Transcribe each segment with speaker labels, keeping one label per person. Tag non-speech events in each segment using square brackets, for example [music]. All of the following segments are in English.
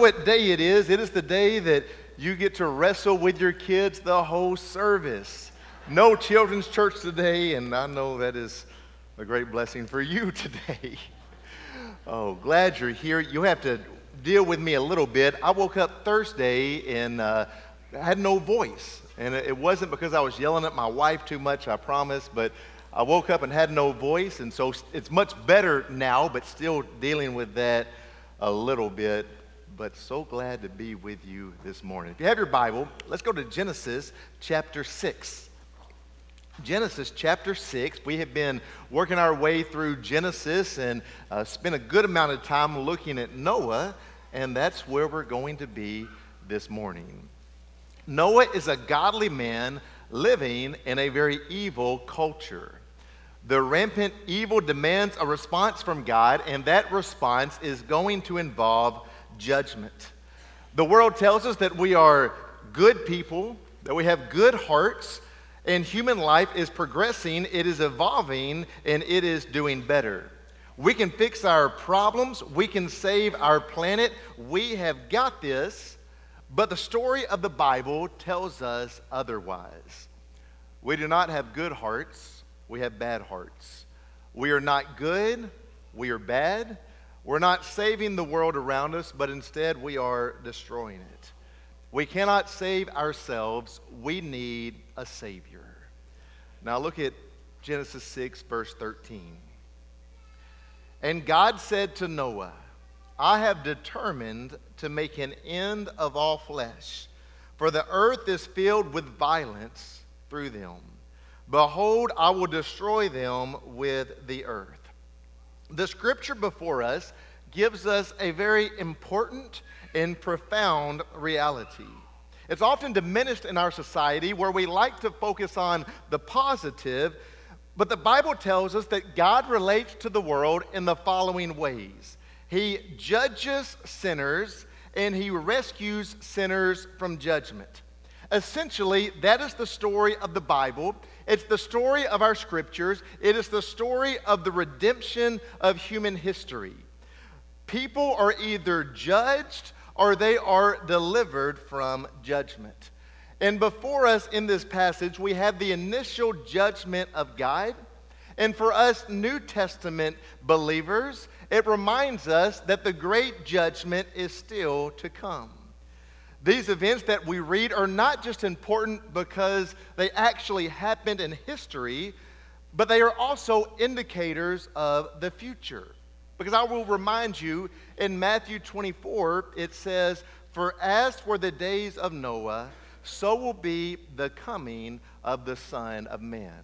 Speaker 1: what day it is. It is the day that you get to wrestle with your kids the whole service. No children's church today, and I know that is a great blessing for you [laughs] today. oh, glad you're here. You have to deal with me a little bit. I woke up Thursday and uh, I had no voice. And it wasn't because I was yelling at my wife too much, I promise, but I woke up and had no voice. And so it's much better now, but still dealing with that a little bit but so glad to be with you this morning. If you have your Bible, let's go to Genesis chapter 6. Genesis chapter 6. We have been working our way through Genesis and uh, spent a good amount of time looking at Noah, and that's where we're going to be this morning. Noah is a godly man living in a very evil culture. The rampant evil demands a response from God, and that response is going to involve judgment. The world tells us that we are good people, that we have good hearts, and human life is progressing, it is evolving, and it is doing better. We can fix our problems, we can save our planet, we have got this, but the story of the Bible tells us otherwise. We do not have good hearts, we have bad hearts. We are not good, we are bad, we're not saving the world around us, but instead we are destroying it. We cannot save ourselves. We need a Savior. Now look at Genesis 6, verse 13. And God said to Noah, I have determined to make an end of all flesh, for the earth is filled with violence through them. Behold, I will destroy them with the earth. The scripture before us gives us a very important and profound reality. It's often diminished in our society where we like to focus on the positive, but the Bible tells us that God relates to the world in the following ways He judges sinners and He rescues sinners from judgment. Essentially, that is the story of the Bible. It's the story of our scriptures. It is the story of the redemption of human history. People are either judged or they are delivered from judgment. And before us in this passage, we have the initial judgment of God. And for us New Testament believers, it reminds us that the great judgment is still to come. These events that we read are not just important because they actually happened in history, but they are also indicators of the future. Because I will remind you in Matthew 24, it says, For as for the days of Noah, so will be the coming of the Son of Man.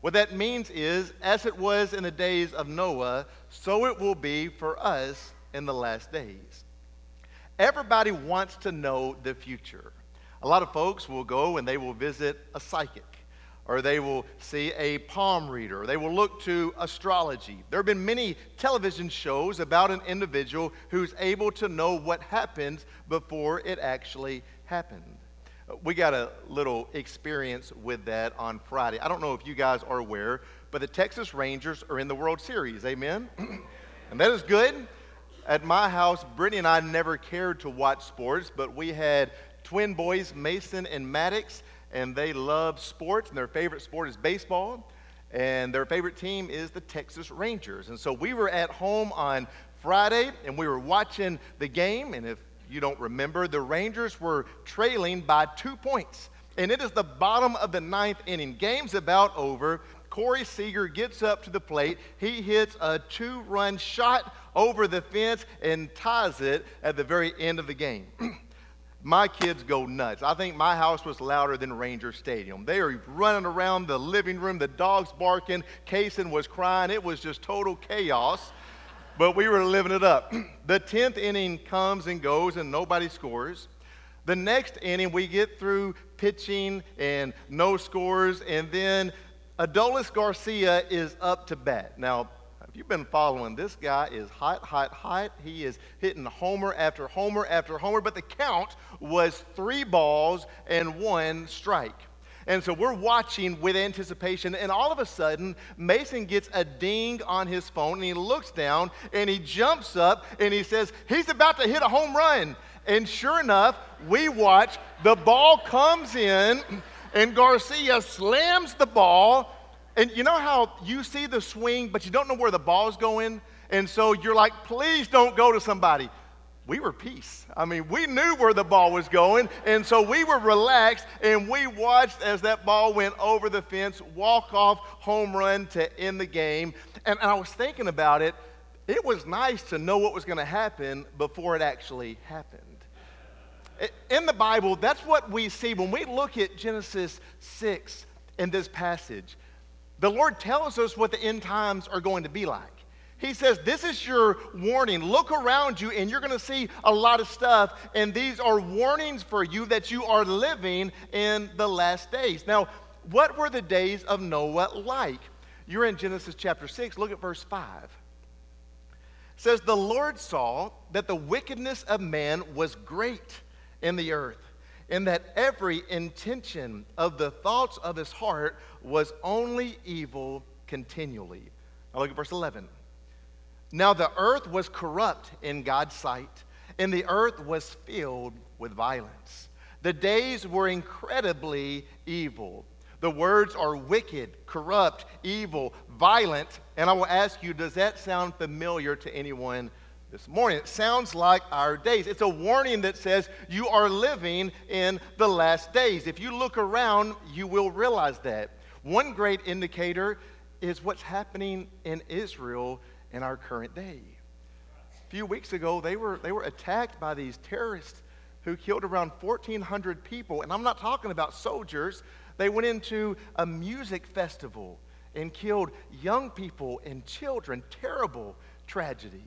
Speaker 1: What that means is, as it was in the days of Noah, so it will be for us in the last days. Everybody wants to know the future. A lot of folks will go and they will visit a psychic, or they will see a palm reader, or they will look to astrology. There have been many television shows about an individual who's able to know what happens before it actually happened. We got a little experience with that on Friday. I don't know if you guys are aware, but the Texas Rangers are in the World Series. Amen? [clears throat] and that is good at my house, Brittany and I never cared to watch sports, but we had twin boys, Mason and Maddox, and they love sports, and their favorite sport is baseball, and their favorite team is the Texas Rangers. And so we were at home on Friday, and we were watching the game, and if you don't remember, the Rangers were trailing by two points. And it is the bottom of the ninth inning. Game's about over. Corey Seager gets up to the plate. He hits a two run shot over the fence and ties it at the very end of the game. [clears throat] my kids go nuts. I think my house was louder than Ranger Stadium. They are running around the living room, the dogs barking, Kaysen was crying. It was just total chaos, but we were living it up. [clears throat] the 10th inning comes and goes, and nobody scores. The next inning, we get through pitching and no scores, and then Adolis Garcia is up to bat. Now, if you've been following, this guy is hot, hot, hot. He is hitting homer after homer after homer, but the count was three balls and one strike. And so we're watching with anticipation, and all of a sudden, Mason gets a ding on his phone, and he looks down and he jumps up and he says, He's about to hit a home run. And sure enough, we watch the ball comes in, and Garcia slams the ball. And you know how you see the swing, but you don't know where the ball is going? And so you're like, please don't go to somebody. We were peace. I mean, we knew where the ball was going, and so we were relaxed, and we watched as that ball went over the fence, walk off, home run to end the game. And, and I was thinking about it. It was nice to know what was going to happen before it actually happened. In the Bible, that's what we see when we look at Genesis 6 in this passage. The Lord tells us what the end times are going to be like. He says, This is your warning. Look around you, and you're going to see a lot of stuff. And these are warnings for you that you are living in the last days. Now, what were the days of Noah like? You're in Genesis chapter 6. Look at verse 5. It says, The Lord saw that the wickedness of man was great in the earth, and that every intention of the thoughts of his heart was only evil continually. Now look at verse 11. Now the earth was corrupt in God's sight, and the earth was filled with violence. The days were incredibly evil. The words are wicked, corrupt, evil, violent. And I will ask you, does that sound familiar to anyone this morning. It sounds like our days. It's a warning that says you are living in the last days. If you look around, you will realize that. One great indicator is what's happening in Israel in our current day. A few weeks ago, they were, they were attacked by these terrorists who killed around 1,400 people. And I'm not talking about soldiers. They went into a music festival and killed young people and children. Terrible tragedy.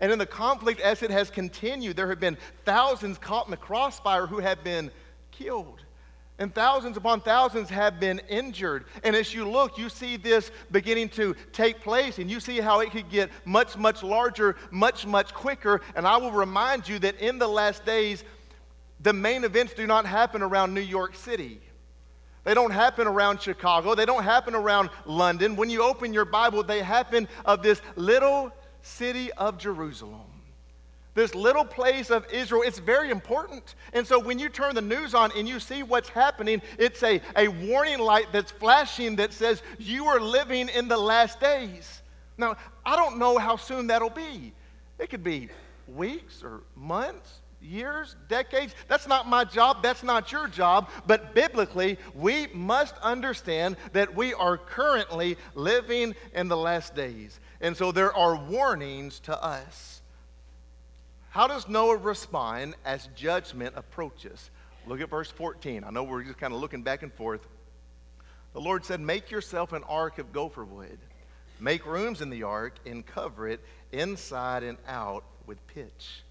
Speaker 1: And in the conflict, as it has continued, there have been thousands caught in the crossfire who have been killed. And thousands upon thousands have been injured. And as you look, you see this beginning to take place, and you see how it could get much, much larger, much, much quicker. And I will remind you that in the last days, the main events do not happen around New York City. They don't happen around Chicago. They don't happen around London. When you open your Bible, they happen of this little city of Jerusalem. This little place of Israel, it's very important. And so when you turn the news on and you see what's happening, it's a, a warning light that's flashing that says you are living in the last days. Now, I don't know how soon that'll be. It could be weeks or months, years, decades. That's not my job. That's not your job. But biblically, we must understand that we are currently living in the last days. And so there are warnings to us. How does Noah respond as judgment approaches? Look at verse 14. I know we're just kind of looking back and forth. The Lord said, Make yourself an ark of gopher wood. Make rooms in the ark and cover it inside and out with pitch.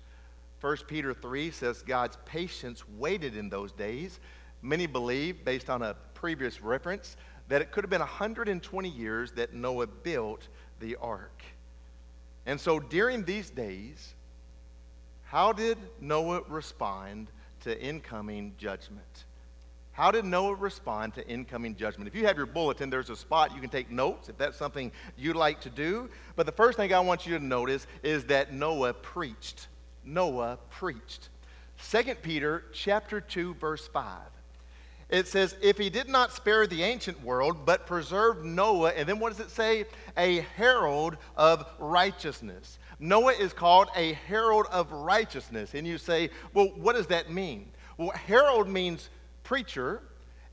Speaker 1: 1 Peter 3 says God's patience waited in those days. Many believe, based on a previous reference, that it could have been 120 years that Noah built the ark. And so during these days, how did Noah respond to incoming judgment? How did Noah respond to incoming judgment? If you have your bulletin, there's a spot you can take notes if that's something you'd like to do. But the first thing I want you to notice is that Noah preached. Noah preached. 2 Peter chapter 2 verse 5 it says, if he did not spare the ancient world, but preserved Noah, and then what does it say? A herald of righteousness. Noah is called a herald of righteousness. And you say, well, what does that mean? Well, herald means preacher,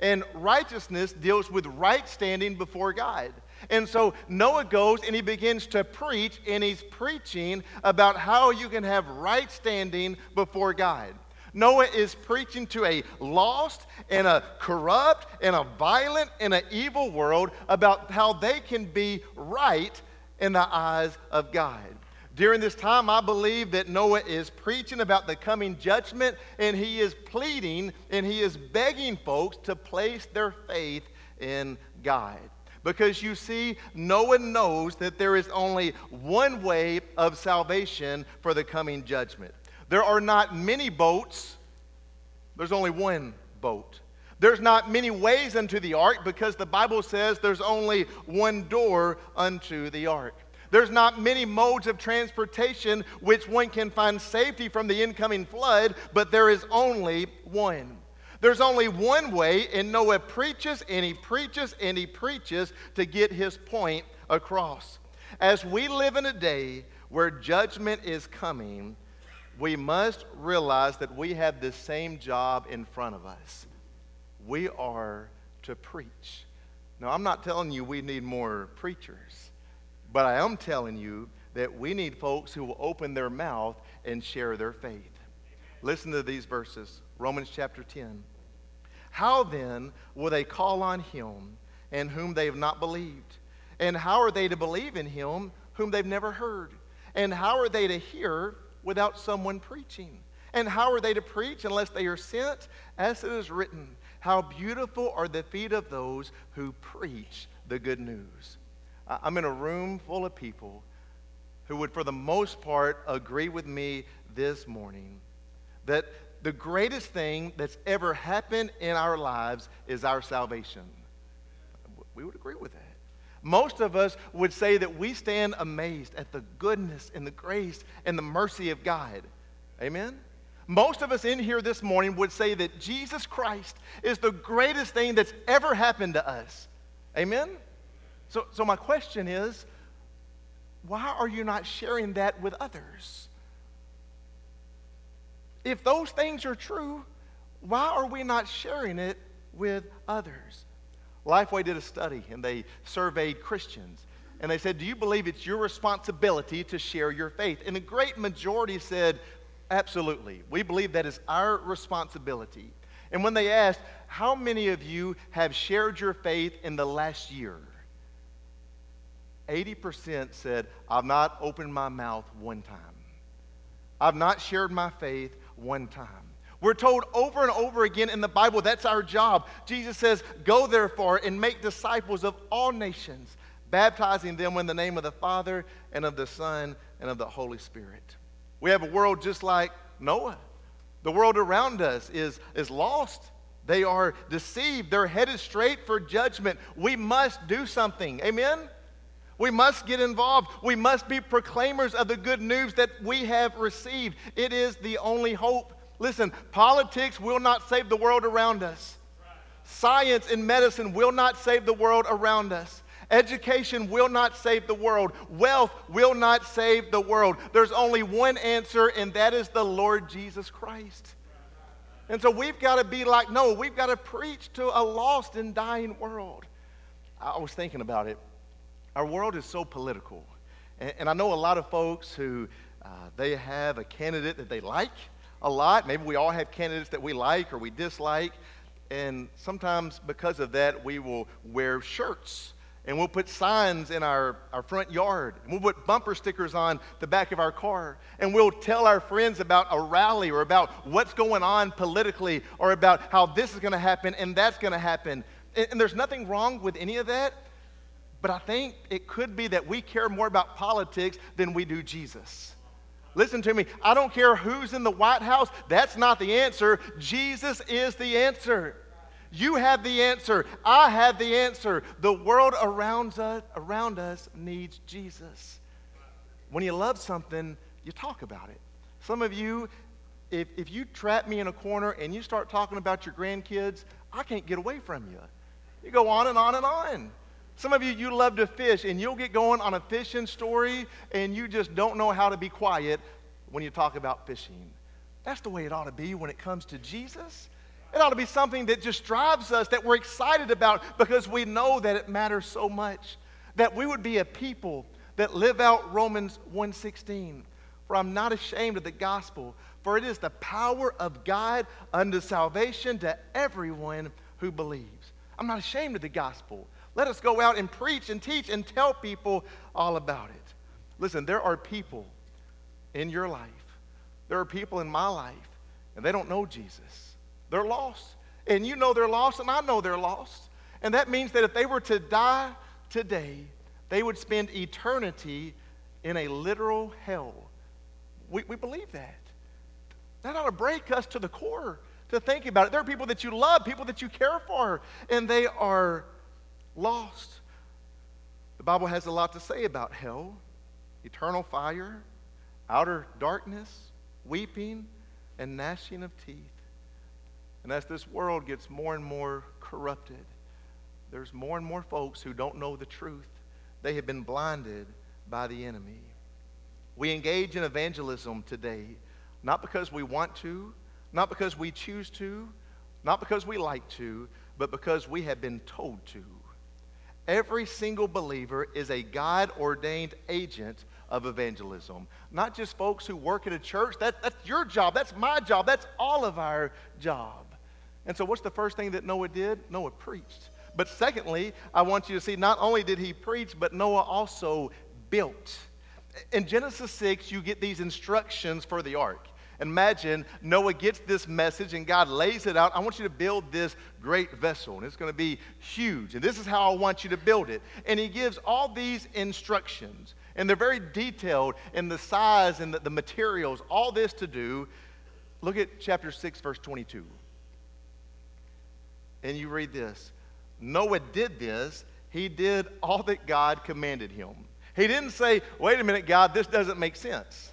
Speaker 1: and righteousness deals with right standing before God. And so Noah goes and he begins to preach, and he's preaching about how you can have right standing before God. Noah is preaching to a lost and a corrupt and a violent and an evil world about how they can be right in the eyes of God. During this time, I believe that Noah is preaching about the coming judgment and he is pleading and he is begging folks to place their faith in God. Because you see, Noah knows that there is only one way of salvation for the coming judgment. There are not many boats, there's only one boat. There's not many ways unto the ark because the Bible says there's only one door unto the ark. There's not many modes of transportation which one can find safety from the incoming flood, but there is only one. There's only one way, and Noah preaches and he preaches and he preaches to get his point across. As we live in a day where judgment is coming, we must realize that we have the same job in front of us. We are to preach. Now, I'm not telling you we need more preachers, but I am telling you that we need folks who will open their mouth and share their faith. Listen to these verses Romans chapter 10. How then will they call on him in whom they have not believed? And how are they to believe in him whom they've never heard? And how are they to hear without someone preaching? And how are they to preach unless they are sent? As it is written, How beautiful are the feet of those who preach the good news. I'm in a room full of people who would, for the most part, agree with me this morning that the greatest thing that's ever happened in our lives is our salvation. We would agree with that. Most of us would say that we stand amazed at the goodness and the grace and the mercy of God. Amen? Most of us in here this morning would say that Jesus Christ is the greatest thing that's ever happened to us. Amen? So, so my question is why are you not sharing that with others? If those things are true, why are we not sharing it with others? Lifeway did a study and they surveyed Christians. And they said, Do you believe it's your responsibility to share your faith? And a great majority said, Absolutely. We believe that is our responsibility. And when they asked, How many of you have shared your faith in the last year? 80% said, I've not opened my mouth one time. I've not shared my faith one time. We're told over and over again in the Bible that's our job. Jesus says, Go therefore and make disciples of all nations, baptizing them in the name of the Father and of the Son and of the Holy Spirit. We have a world just like Noah. The world around us is, is lost. They are deceived. They're headed straight for judgment. We must do something. Amen? We must get involved. We must be proclaimers of the good news that we have received. It is the only hope. Listen, politics will not save the world around us. Science and medicine will not save the world around us. Education will not save the world. Wealth will not save the world. There's only one answer, and that is the Lord Jesus Christ. And so we've got to be like Noah. We've got to preach to a lost and dying world. I was thinking about it. Our world is so political. And, and I know a lot of folks who uh, they have a candidate that they like a lot. Maybe we all have candidates that we like or we dislike. And sometimes because of that, we will wear shirts and we'll put signs in our, our front yard. And we'll put bumper stickers on the back of our car. And we'll tell our friends about a rally or about what's going on politically or about how this is going to happen and that's going to happen. And, and there's nothing wrong with any of that. But I think it could be that we care more about politics than we do Jesus. Listen to me. I don't care who's in the White House. That's not the answer. Jesus is the answer. You have the answer. I have the answer. The world around us, around us needs Jesus. When you love something, you talk about it. Some of you, if, if you trap me in a corner and you start talking about your grandkids, I can't get away from you. You go on and on and on. Some of you, you love to fish, and you'll get going on a fishing story, and you just don't know how to be quiet when you talk about fishing. That's the way it ought to be when it comes to Jesus. It ought to be something that just drives us, that we're excited about because we know that it matters so much. That we would be a people that live out Romans 1:16. For I'm not ashamed of the gospel, for it is the power of God unto salvation to everyone who believes. I'm not ashamed of the gospel. Let us go out and preach and teach and tell people all about it. Listen, there are people in your life, there are people in my life, and they don't know Jesus. They're lost. And you know they're lost, and I know they're lost. And that means that if they were to die today, they would spend eternity in a literal hell. We, we believe that. That ought to break us to the core to think about it. There are people that you love, people that you care for, and they are lost. The Bible has a lot to say about hell. eternal fire, outer darkness, weeping, and gnashing of teeth. And as this world gets more and more corrupted, there's more and more folks who don't know the truth. They have been blinded by the enemy. We engage in evangelism today, not because we want to, not because we choose to, not because we like to, but because we have been told to. Every single believer is a God ordained agent of evangelism. Not just folks who work at a church. That, that's your job. That's my job. That's all of our job. And so, what's the first thing that Noah did? Noah preached. But secondly, I want you to see not only did he preach, but Noah also built. In Genesis 6, you get these instructions for the ark. Imagine Noah gets this message and God lays it out. I want you to build this great vessel, and it's going to be huge. And this is how I want you to build it. And he gives all these instructions, and they're very detailed in the size and the, the materials, all this to do. Look at chapter 6, verse 22. And you read this Noah did this, he did all that God commanded him. He didn't say, Wait a minute, God, this doesn't make sense.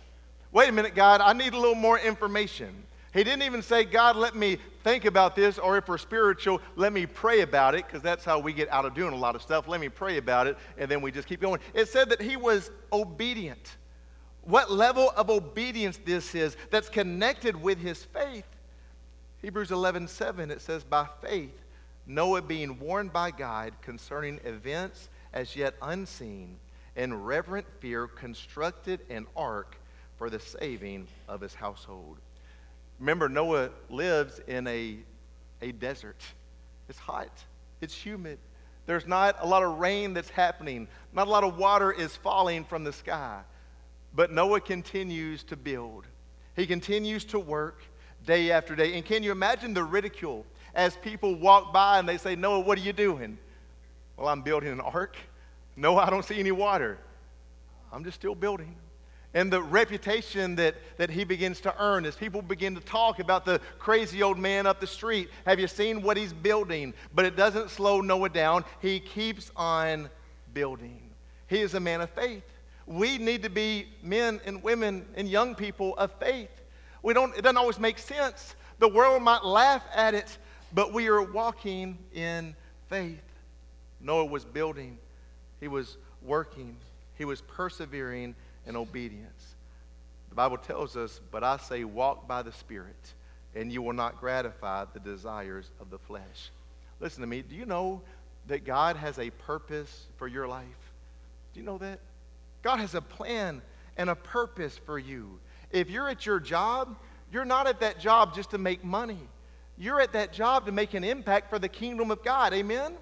Speaker 1: Wait a minute, God, I need a little more information. He didn't even say, God, let me think about this, or if we're spiritual, let me pray about it, because that's how we get out of doing a lot of stuff. Let me pray about it, and then we just keep going. It said that he was obedient. What level of obedience this is that's connected with his faith. Hebrews 11 7, it says, By faith, Noah being warned by God concerning events as yet unseen, in reverent fear constructed an ark for the saving of his household. Remember, Noah lives in a, a desert. It's hot, it's humid. There's not a lot of rain that's happening, not a lot of water is falling from the sky. But Noah continues to build, he continues to work day after day. And can you imagine the ridicule as people walk by and they say, Noah, what are you doing? Well, I'm building an ark. No, I don't see any water. I'm just still building and the reputation that, that he begins to earn as people begin to talk about the crazy old man up the street. Have you seen what he's building? But it doesn't slow Noah down. He keeps on building. He is a man of faith. We need to be men and women and young people of faith. We don't, it doesn't always make sense. The world might laugh at it, but we are walking in faith. Noah was building, he was working, he was persevering and obedience. The Bible tells us, But I say, walk by the Spirit, and you will not gratify the desires of the flesh. Listen to me. Do you know that God has a purpose for your life? Do you know that? God has a plan and a purpose for you. If you're at your job, you're not at that job just to make money. You're at that job to make an impact for the kingdom of God. Amen?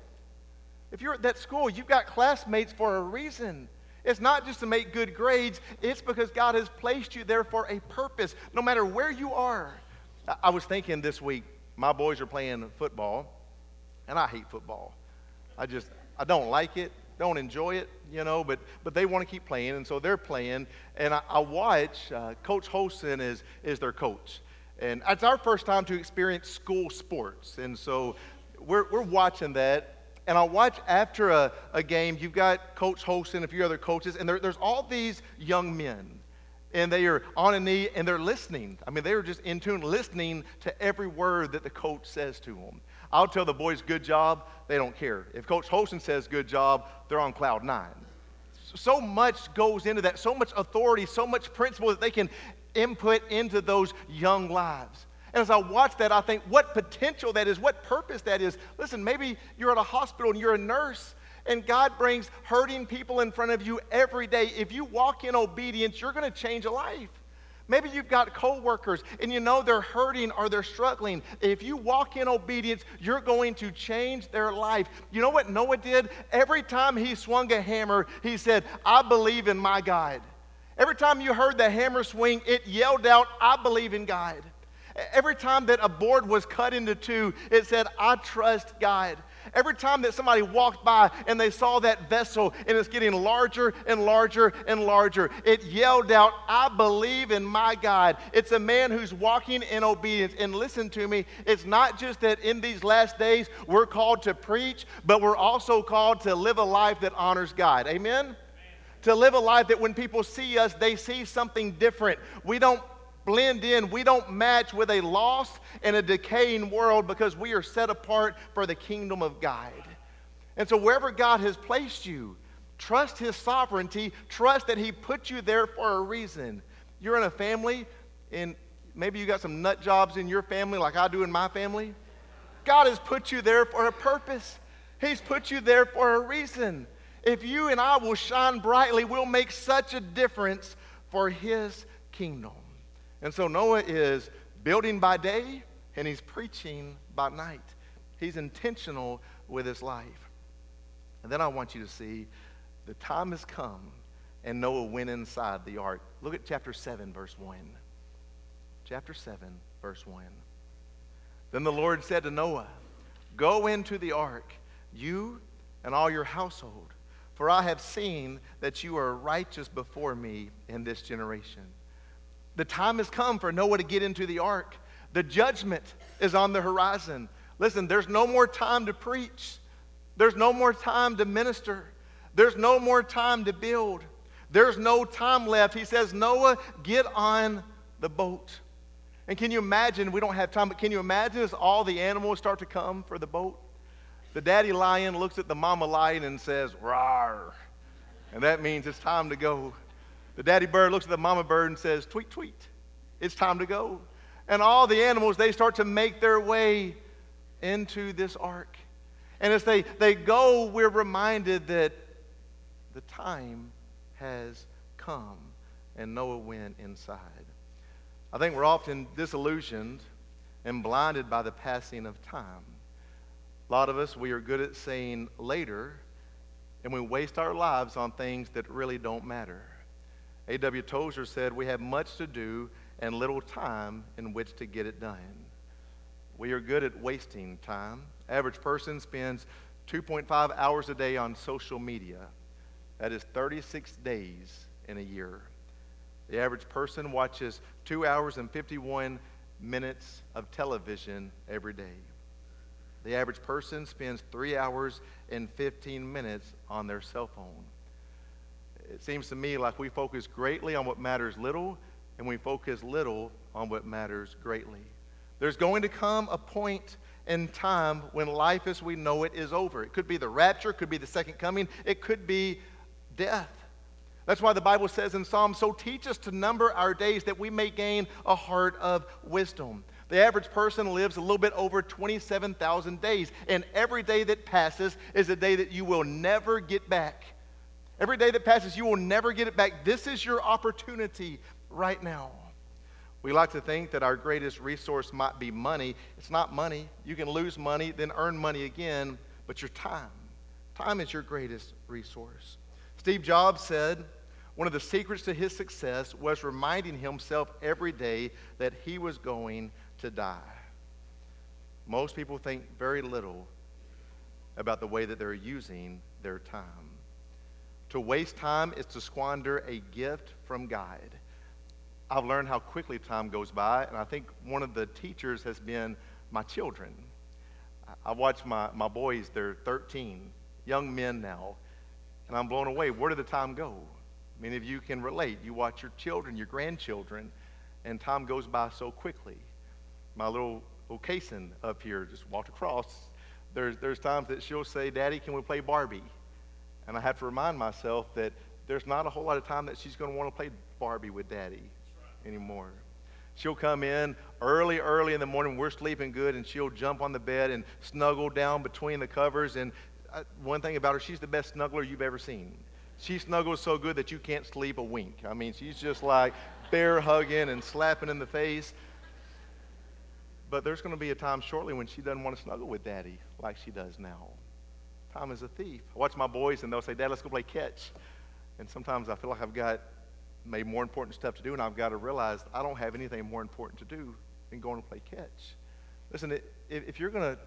Speaker 1: If you're at that school, you've got classmates for a reason. It's not just to make good grades, it's because God has placed you there for a purpose, no matter where you are. I was thinking this week, my boys are playing football, and I hate football. I just, I don't like it, don't enjoy it, you know, but, but they want to keep playing, and so they're playing. And I, I watch, uh, Coach Holston is, is their coach. And it's our first time to experience school sports. And so we're, we're watching that and I'll watch after a, a game, you've got Coach Holston, a few other coaches, and there, there's all these young men. And they are on a knee and they're listening. I mean, they are just in tune, listening to every word that the coach says to them. I'll tell the boys, good job, they don't care. If Coach Holston says good job, they're on cloud nine. So much goes into that, so much authority, so much principle that they can input into those young lives. And as I watch that, I think what potential that is, what purpose that is. Listen, maybe you're at a hospital and you're a nurse, and God brings hurting people in front of you every day. If you walk in obedience, you're going to change a life. Maybe you've got coworkers and you know they're hurting or they're struggling. If you walk in obedience, you're going to change their life. You know what Noah did? Every time he swung a hammer, he said, I believe in my God. Every time you heard the hammer swing, it yelled out, I believe in God. Every time that a board was cut into two, it said, I trust God. Every time that somebody walked by and they saw that vessel and it's getting larger and larger and larger, it yelled out, I believe in my God. It's a man who's walking in obedience. And listen to me, it's not just that in these last days we're called to preach, but we're also called to live a life that honors God. Amen? To live a life that when people see us, they see something different. We don't blend in, we don't match with a lost and a decaying world because we are set apart for the kingdom of God. And so, wherever God has placed you, trust His sovereignty, trust that He put you there for a reason. You're in a family, and maybe you got some nut jobs in your family like I do in my family. God has put you there for a purpose. He's put you there for a reason. If you and I will shine brightly, we'll make such a difference for His kingdom. And so Noah is building by day and he's preaching by night. He's intentional with his life. And then I want you to see the time has come and Noah went inside the ark. Look at chapter 7, verse 1. Chapter 7, verse 1. Then the Lord said to Noah, Go into the ark, you and all your household, for I have seen that you are righteous before me in this generation. The time has come for Noah to get into the ark. The judgment is on the horizon. Listen, there's no more time to preach. There's no more time to minister. There's no more time to build. There's no time left. He says, Noah, get on the boat. And can you imagine? We don't have time, but can you imagine as all the animals start to come for the boat? The daddy lion looks at the mama lion and says, Rawr. And that means it's time to go. The daddy bird looks at the mama bird and says, Tweet, tweet. It's time to go. And all the animals, they start to make their way into this ark. And as they, they go, we're reminded that the time has come. And Noah went inside. I think we're often disillusioned and blinded by the passing of time. A lot of us, we are good at saying later, and we waste our lives on things that really don't matter. A.W. Tozer said, We have much to do and little time in which to get it done. We are good at wasting time. Average person spends 2.5 hours a day on social media. That is 36 days in a year. The average person watches 2 hours and 51 minutes of television every day. The average person spends 3 hours and 15 minutes on their cell phone it seems to me like we focus greatly on what matters little and we focus little on what matters greatly. There's going to come a point in time when life as we know it is over. It could be the rapture, it could be the second coming, it could be death. That's why the Bible says in Psalm, So teach us to number our days that we may gain a heart of wisdom. The average person lives a little bit over 27,000 days, and every day that passes is a day that you will never get back. Every day that passes, you will never get it back. This is your opportunity right now. We like to think that our greatest resource might be money. It's not money. You can lose money, then earn money again, but your time. Time is your greatest resource. Steve Jobs said one of the secrets to his success was reminding himself every day that he was going to die. Most people think very little about the way that they're using their time. To waste time is to squander a gift from God. I've learned how quickly time goes by, and I think one of the teachers has been my children. I watch my, my boys, they're 13, young men now, and I'm blown away. Where did the time go? Many of you can relate. You watch your children, your grandchildren, and time goes by so quickly. My little Okason up here just walked across. There's, there's times that she'll say, Daddy, can we play Barbie? And I have to remind myself that there's not a whole lot of time that she's going to want to play Barbie with daddy anymore. She'll come in early, early in the morning. We're sleeping good, and she'll jump on the bed and snuggle down between the covers. And uh, one thing about her, she's the best snuggler you've ever seen. She snuggles so good that you can't sleep a wink. I mean, she's just like bear hugging and slapping in the face. But there's going to be a time shortly when she doesn't want to snuggle with daddy like she does now. Time is a thief. I watch my boys and they'll say, Dad, let's go play catch. And sometimes I feel like I've got maybe more important stuff to do, and I've got to realize I don't have anything more important to do than going to play catch. Listen, if you're going to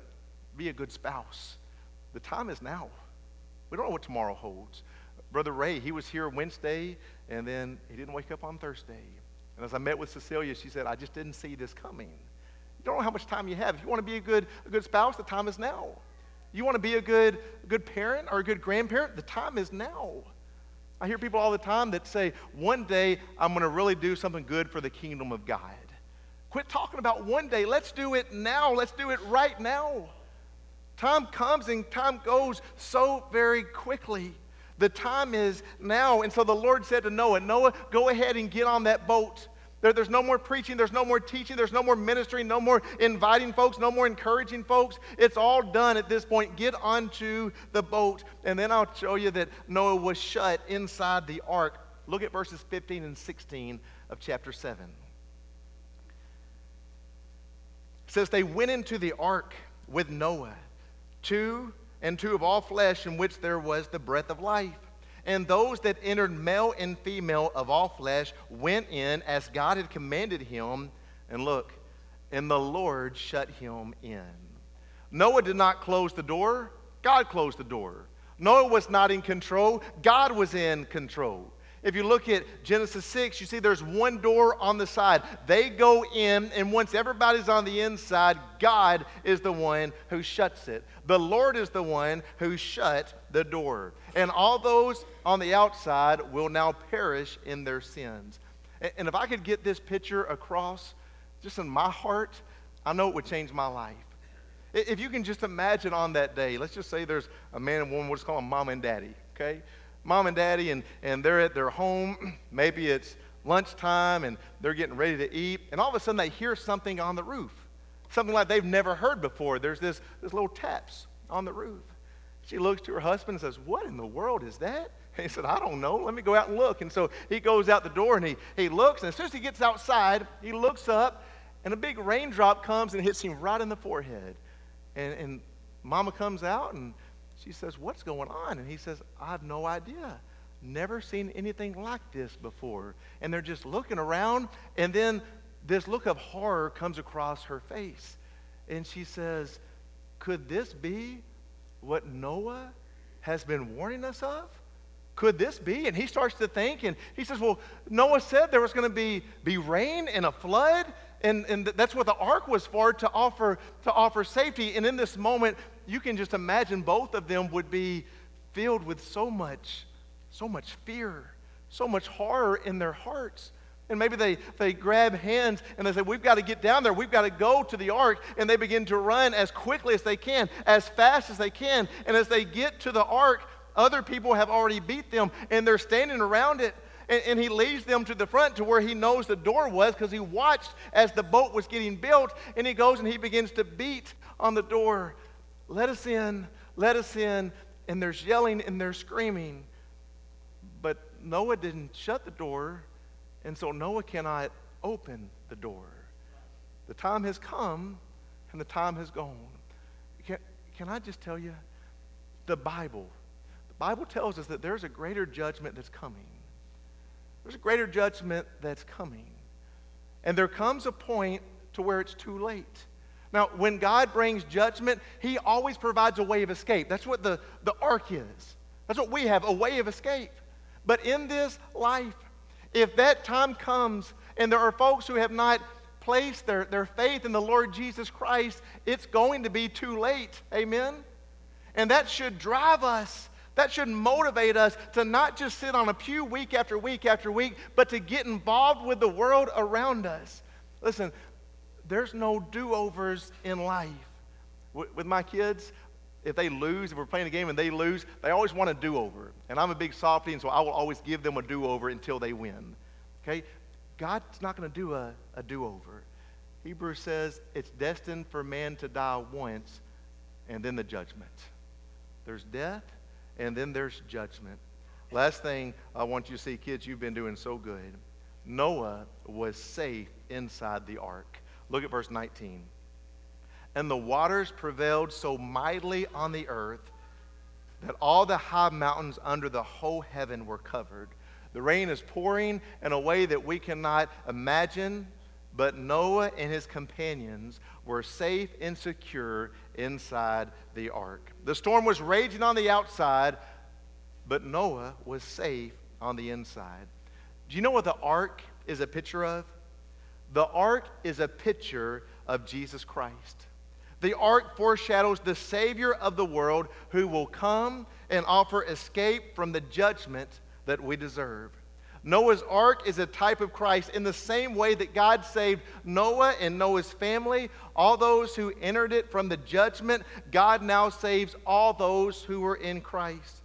Speaker 1: be a good spouse, the time is now. We don't know what tomorrow holds. Brother Ray, he was here Wednesday, and then he didn't wake up on Thursday. And as I met with Cecilia, she said, I just didn't see this coming. You don't know how much time you have. If you want to be a good, a good spouse, the time is now. You want to be a good, good parent or a good grandparent? The time is now. I hear people all the time that say, one day I'm going to really do something good for the kingdom of God. Quit talking about one day. Let's do it now. Let's do it right now. Time comes and time goes so very quickly. The time is now. And so the Lord said to Noah, Noah, go ahead and get on that boat. There, there's no more preaching, there's no more teaching, there's no more ministry, no more inviting folks, no more encouraging folks. It's all done at this point. Get onto the boat. And then I'll show you that Noah was shut inside the ark. Look at verses 15 and 16 of chapter 7. It says, They went into the ark with Noah, two and two of all flesh, in which there was the breath of life. And those that entered, male and female of all flesh, went in as God had commanded him. And look, and the Lord shut him in. Noah did not close the door, God closed the door. Noah was not in control, God was in control. If you look at Genesis 6, you see there's one door on the side. They go in, and once everybody's on the inside, God is the one who shuts it. The Lord is the one who shut the door. And all those on the outside will now perish in their sins. And if I could get this picture across just in my heart, I know it would change my life. If you can just imagine on that day, let's just say there's a man and woman, we'll just call them mom and daddy, okay? mom and daddy, and, and they're at their home. [clears throat] Maybe it's lunchtime and they're getting ready to eat, and all of a sudden they hear something on the roof. Something like they've never heard before. There's this, this little taps on the roof. She looks to her husband and says, What in the world is that? [laughs] He said, I don't know. Let me go out and look. And so he goes out the door and he, he looks, and as soon as he gets outside, he looks up, and a big raindrop comes and hits him right in the forehead. And, and mama comes out and she says, What's going on? And he says, I have no idea. Never seen anything like this before. And they're just looking around, and then this look of horror comes across her face. And she says, Could this be what Noah has been warning us of? Could this be? And he starts to think, and he says, Well, Noah said there was going to be, be rain and a flood, and, and that's what the ark was for to offer, to offer safety. And in this moment, you can just imagine both of them would be filled with so much, so much fear, so much horror in their hearts. And maybe they, they grab hands and they say, We've got to get down there. We've got to go to the ark. And they begin to run as quickly as they can, as fast as they can. And as they get to the ark, other people have already beat them and they're standing around it. And, and he leads them to the front to where he knows the door was because he watched as the boat was getting built. And he goes and he begins to beat on the door let us in, let us in. And there's yelling and there's screaming. But Noah didn't shut the door, and so Noah cannot open the door. The time has come and the time has gone. Can, can I just tell you? The Bible. The Bible tells us that there's a greater judgment that's coming. There's a greater judgment that's coming. And there comes a point to where it's too late. Now, when God brings judgment, He always provides a way of escape. That's what the, the ark is. That's what we have, a way of escape. But in this life, if that time comes and there are folks who have not placed their, their faith in the Lord Jesus Christ, it's going to be too late. Amen? And that should drive us. That should motivate us to not just sit on a pew week after week after week, but to get involved with the world around us. Listen, there's no do overs in life. With my kids, if they lose, if we're playing a game and they lose, they always want a do over. And I'm a big softy, and so I will always give them a do over until they win. Okay? God's not going to do a, a do over. Hebrews says it's destined for man to die once and then the judgment. There's death and then there's judgment. Last thing I want you to see, kids, you've been doing so good. Noah was safe inside the ark. Look at verse 19. And the waters prevailed so mightily on the earth that all the high mountains under the whole heaven were covered. The rain is pouring in a way that we cannot imagine, but Noah and his companions were safe and secure inside the ark. The storm was raging on the outside, but Noah was safe on the inside. Do you know what the ark is a picture of? The ark is a picture of Jesus Christ. The ark foreshadows the Savior of the world who will come and offer escape from the judgment that we deserve. Noah's ark is a type of Christ in the same way that God saved Noah and Noah's family, all those who entered it from the judgment. God now saves all those who were in Christ.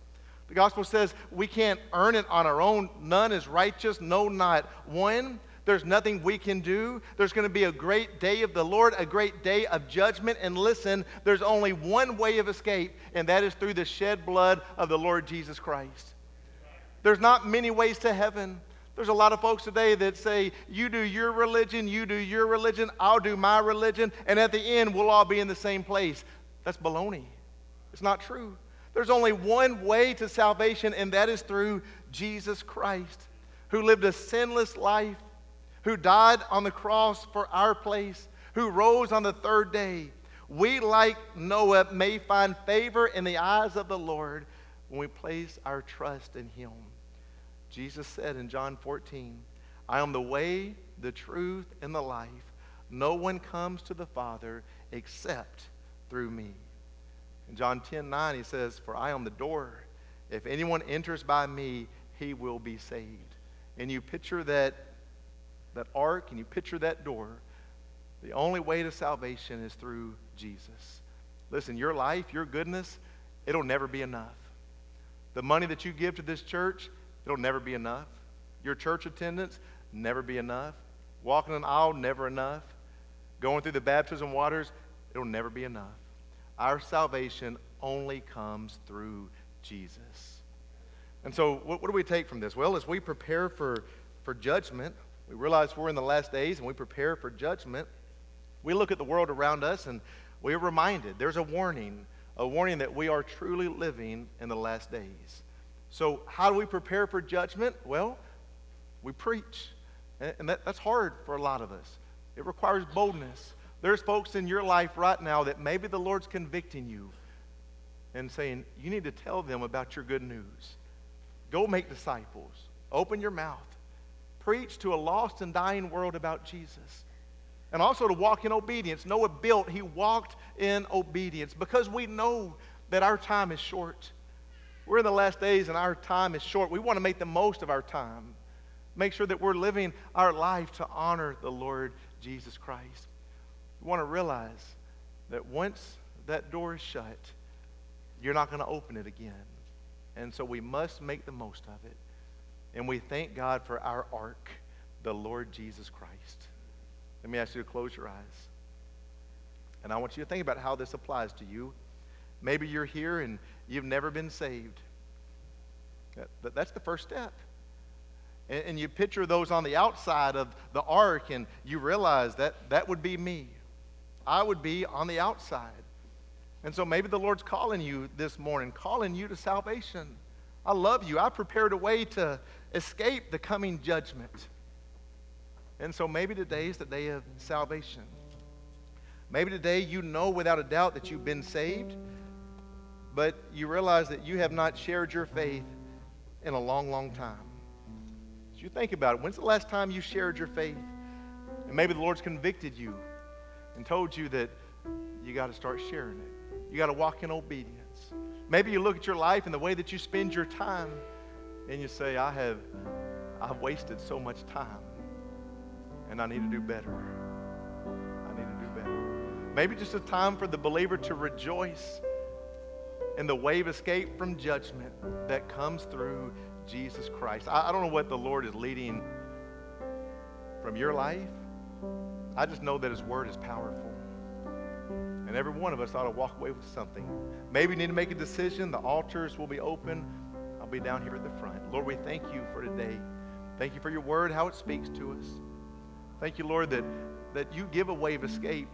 Speaker 1: The gospel says we can't earn it on our own. None is righteous, no, not one. There's nothing we can do. There's going to be a great day of the Lord, a great day of judgment. And listen, there's only one way of escape, and that is through the shed blood of the Lord Jesus Christ. There's not many ways to heaven. There's a lot of folks today that say, You do your religion, you do your religion, I'll do my religion, and at the end, we'll all be in the same place. That's baloney. It's not true. There's only one way to salvation, and that is through Jesus Christ, who lived a sinless life, who died on the cross for our place, who rose on the third day. We, like Noah, may find favor in the eyes of the Lord when we place our trust in Him. Jesus said in John 14, I am the way, the truth, and the life. No one comes to the Father except through me. In John 10 9, he says, For I am the door. If anyone enters by me, he will be saved. And you picture that, that ark and you picture that door. The only way to salvation is through Jesus. Listen, your life, your goodness, it'll never be enough. The money that you give to this church, It'll never be enough. Your church attendance, never be enough. Walking an aisle, never enough. Going through the baptism waters, it'll never be enough. Our salvation only comes through Jesus. And so, what, what do we take from this? Well, as we prepare for, for judgment, we realize we're in the last days and we prepare for judgment. We look at the world around us and we are reminded there's a warning, a warning that we are truly living in the last days. So, how do we prepare for judgment? Well, we preach. And that, that's hard for a lot of us. It requires boldness. There's folks in your life right now that maybe the Lord's convicting you and saying, you need to tell them about your good news. Go make disciples. Open your mouth. Preach to a lost and dying world about Jesus. And also to walk in obedience. Noah built, he walked in obedience because we know that our time is short. We're in the last days and our time is short. We want to make the most of our time. Make sure that we're living our life to honor the Lord Jesus Christ. We want to realize that once that door is shut, you're not going to open it again. And so we must make the most of it. And we thank God for our ark, the Lord Jesus Christ. Let me ask you to close your eyes. And I want you to think about how this applies to you. Maybe you're here and you've never been saved. That, that's the first step. And you picture those on the outside of the ark, and you realize that that would be me. I would be on the outside. And so maybe the Lord's calling you this morning, calling you to salvation. I love you. I prepared a way to escape the coming judgment. And so maybe today is the day of salvation. Maybe today you know without a doubt that you've been saved but you realize that you have not shared your faith in a long, long time. You think about it, when's the last time you shared your faith? And maybe the Lord's convicted you and told you that you got to start sharing it. You got to walk in obedience. Maybe you look at your life and the way that you spend your time and you say, I have I've wasted so much time and I need to do better. I need to do better. Maybe just a time for the believer to rejoice in the wave escape from judgment that comes through Jesus Christ. I, I don't know what the Lord is leading from your life. I just know that His Word is powerful. And every one of us ought to walk away with something. Maybe you need to make a decision. The altars will be open. I'll be down here at the front. Lord, we thank you for today. Thank you for your word, how it speaks to us. Thank you, Lord, that, that you give a way of escape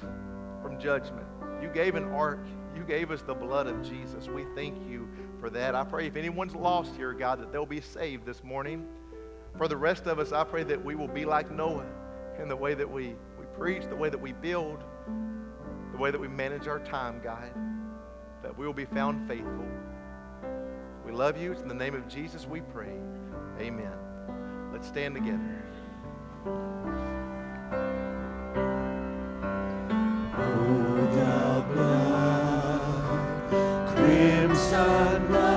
Speaker 1: from judgment. You gave an ark you gave us the blood of Jesus. We thank you for that. I pray if anyone's lost here, God, that they'll be saved this morning. For the rest of us, I pray that we will be like Noah in the way that we, we preach, the way that we build, the way that we manage our time, God, that we will be found faithful. We love you. It's in the name of Jesus we pray. Amen. Let's stand together.
Speaker 2: Oh, the blood,
Speaker 3: crimson love,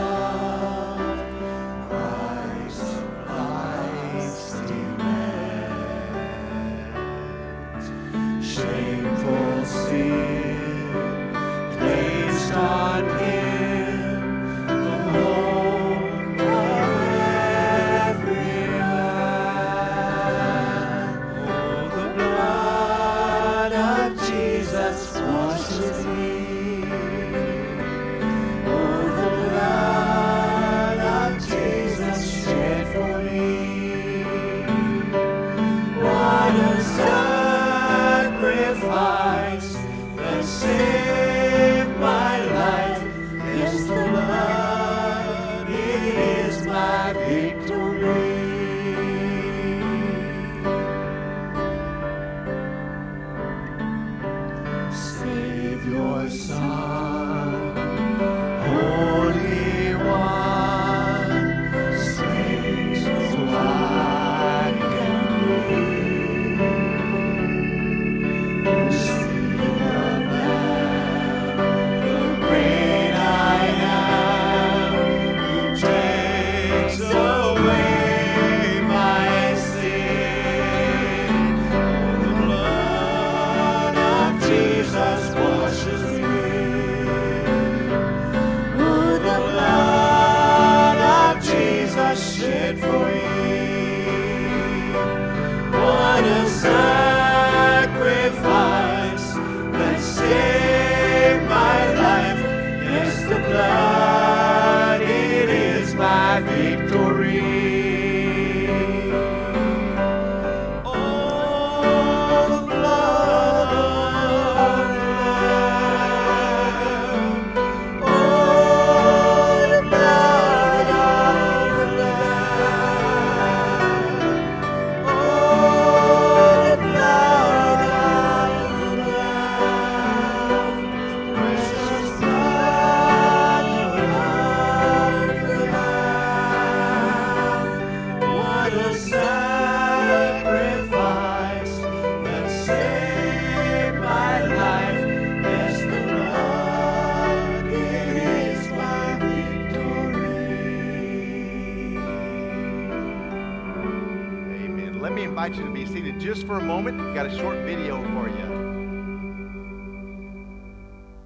Speaker 3: Invite you to be seated just for a moment. We've got a short video for you.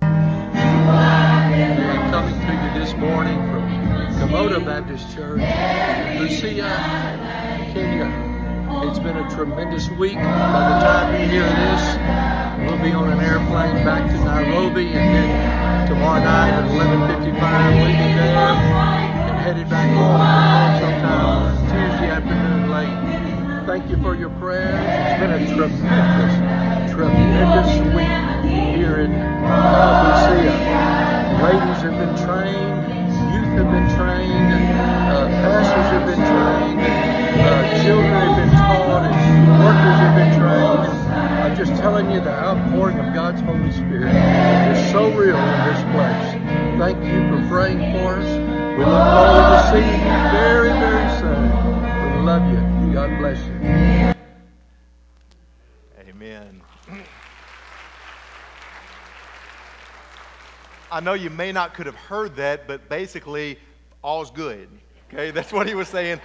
Speaker 4: I'm coming to you this morning from Komodo Baptist Church, Lucia, Kenya. It's been a tremendous week. By the time you hear this, we'll be on an airplane back to Nairobi, and then tomorrow night at 11:55 leaving there and headed back home sometime. Thank you for your prayers. It's been a tremendous, tremendous week here in uh, Lucia. Ladies have been trained, youth have been trained, uh, pastors have been trained, uh, children have been taught, and workers have been trained. I'm just telling you the outpouring of God's Holy Spirit is so real in this place. Thank you for praying for us. We look forward to seeing you very, very soon. We love you. God bless you.
Speaker 3: I know you may not could have heard that, but basically, all's good. Okay, that's what he was saying.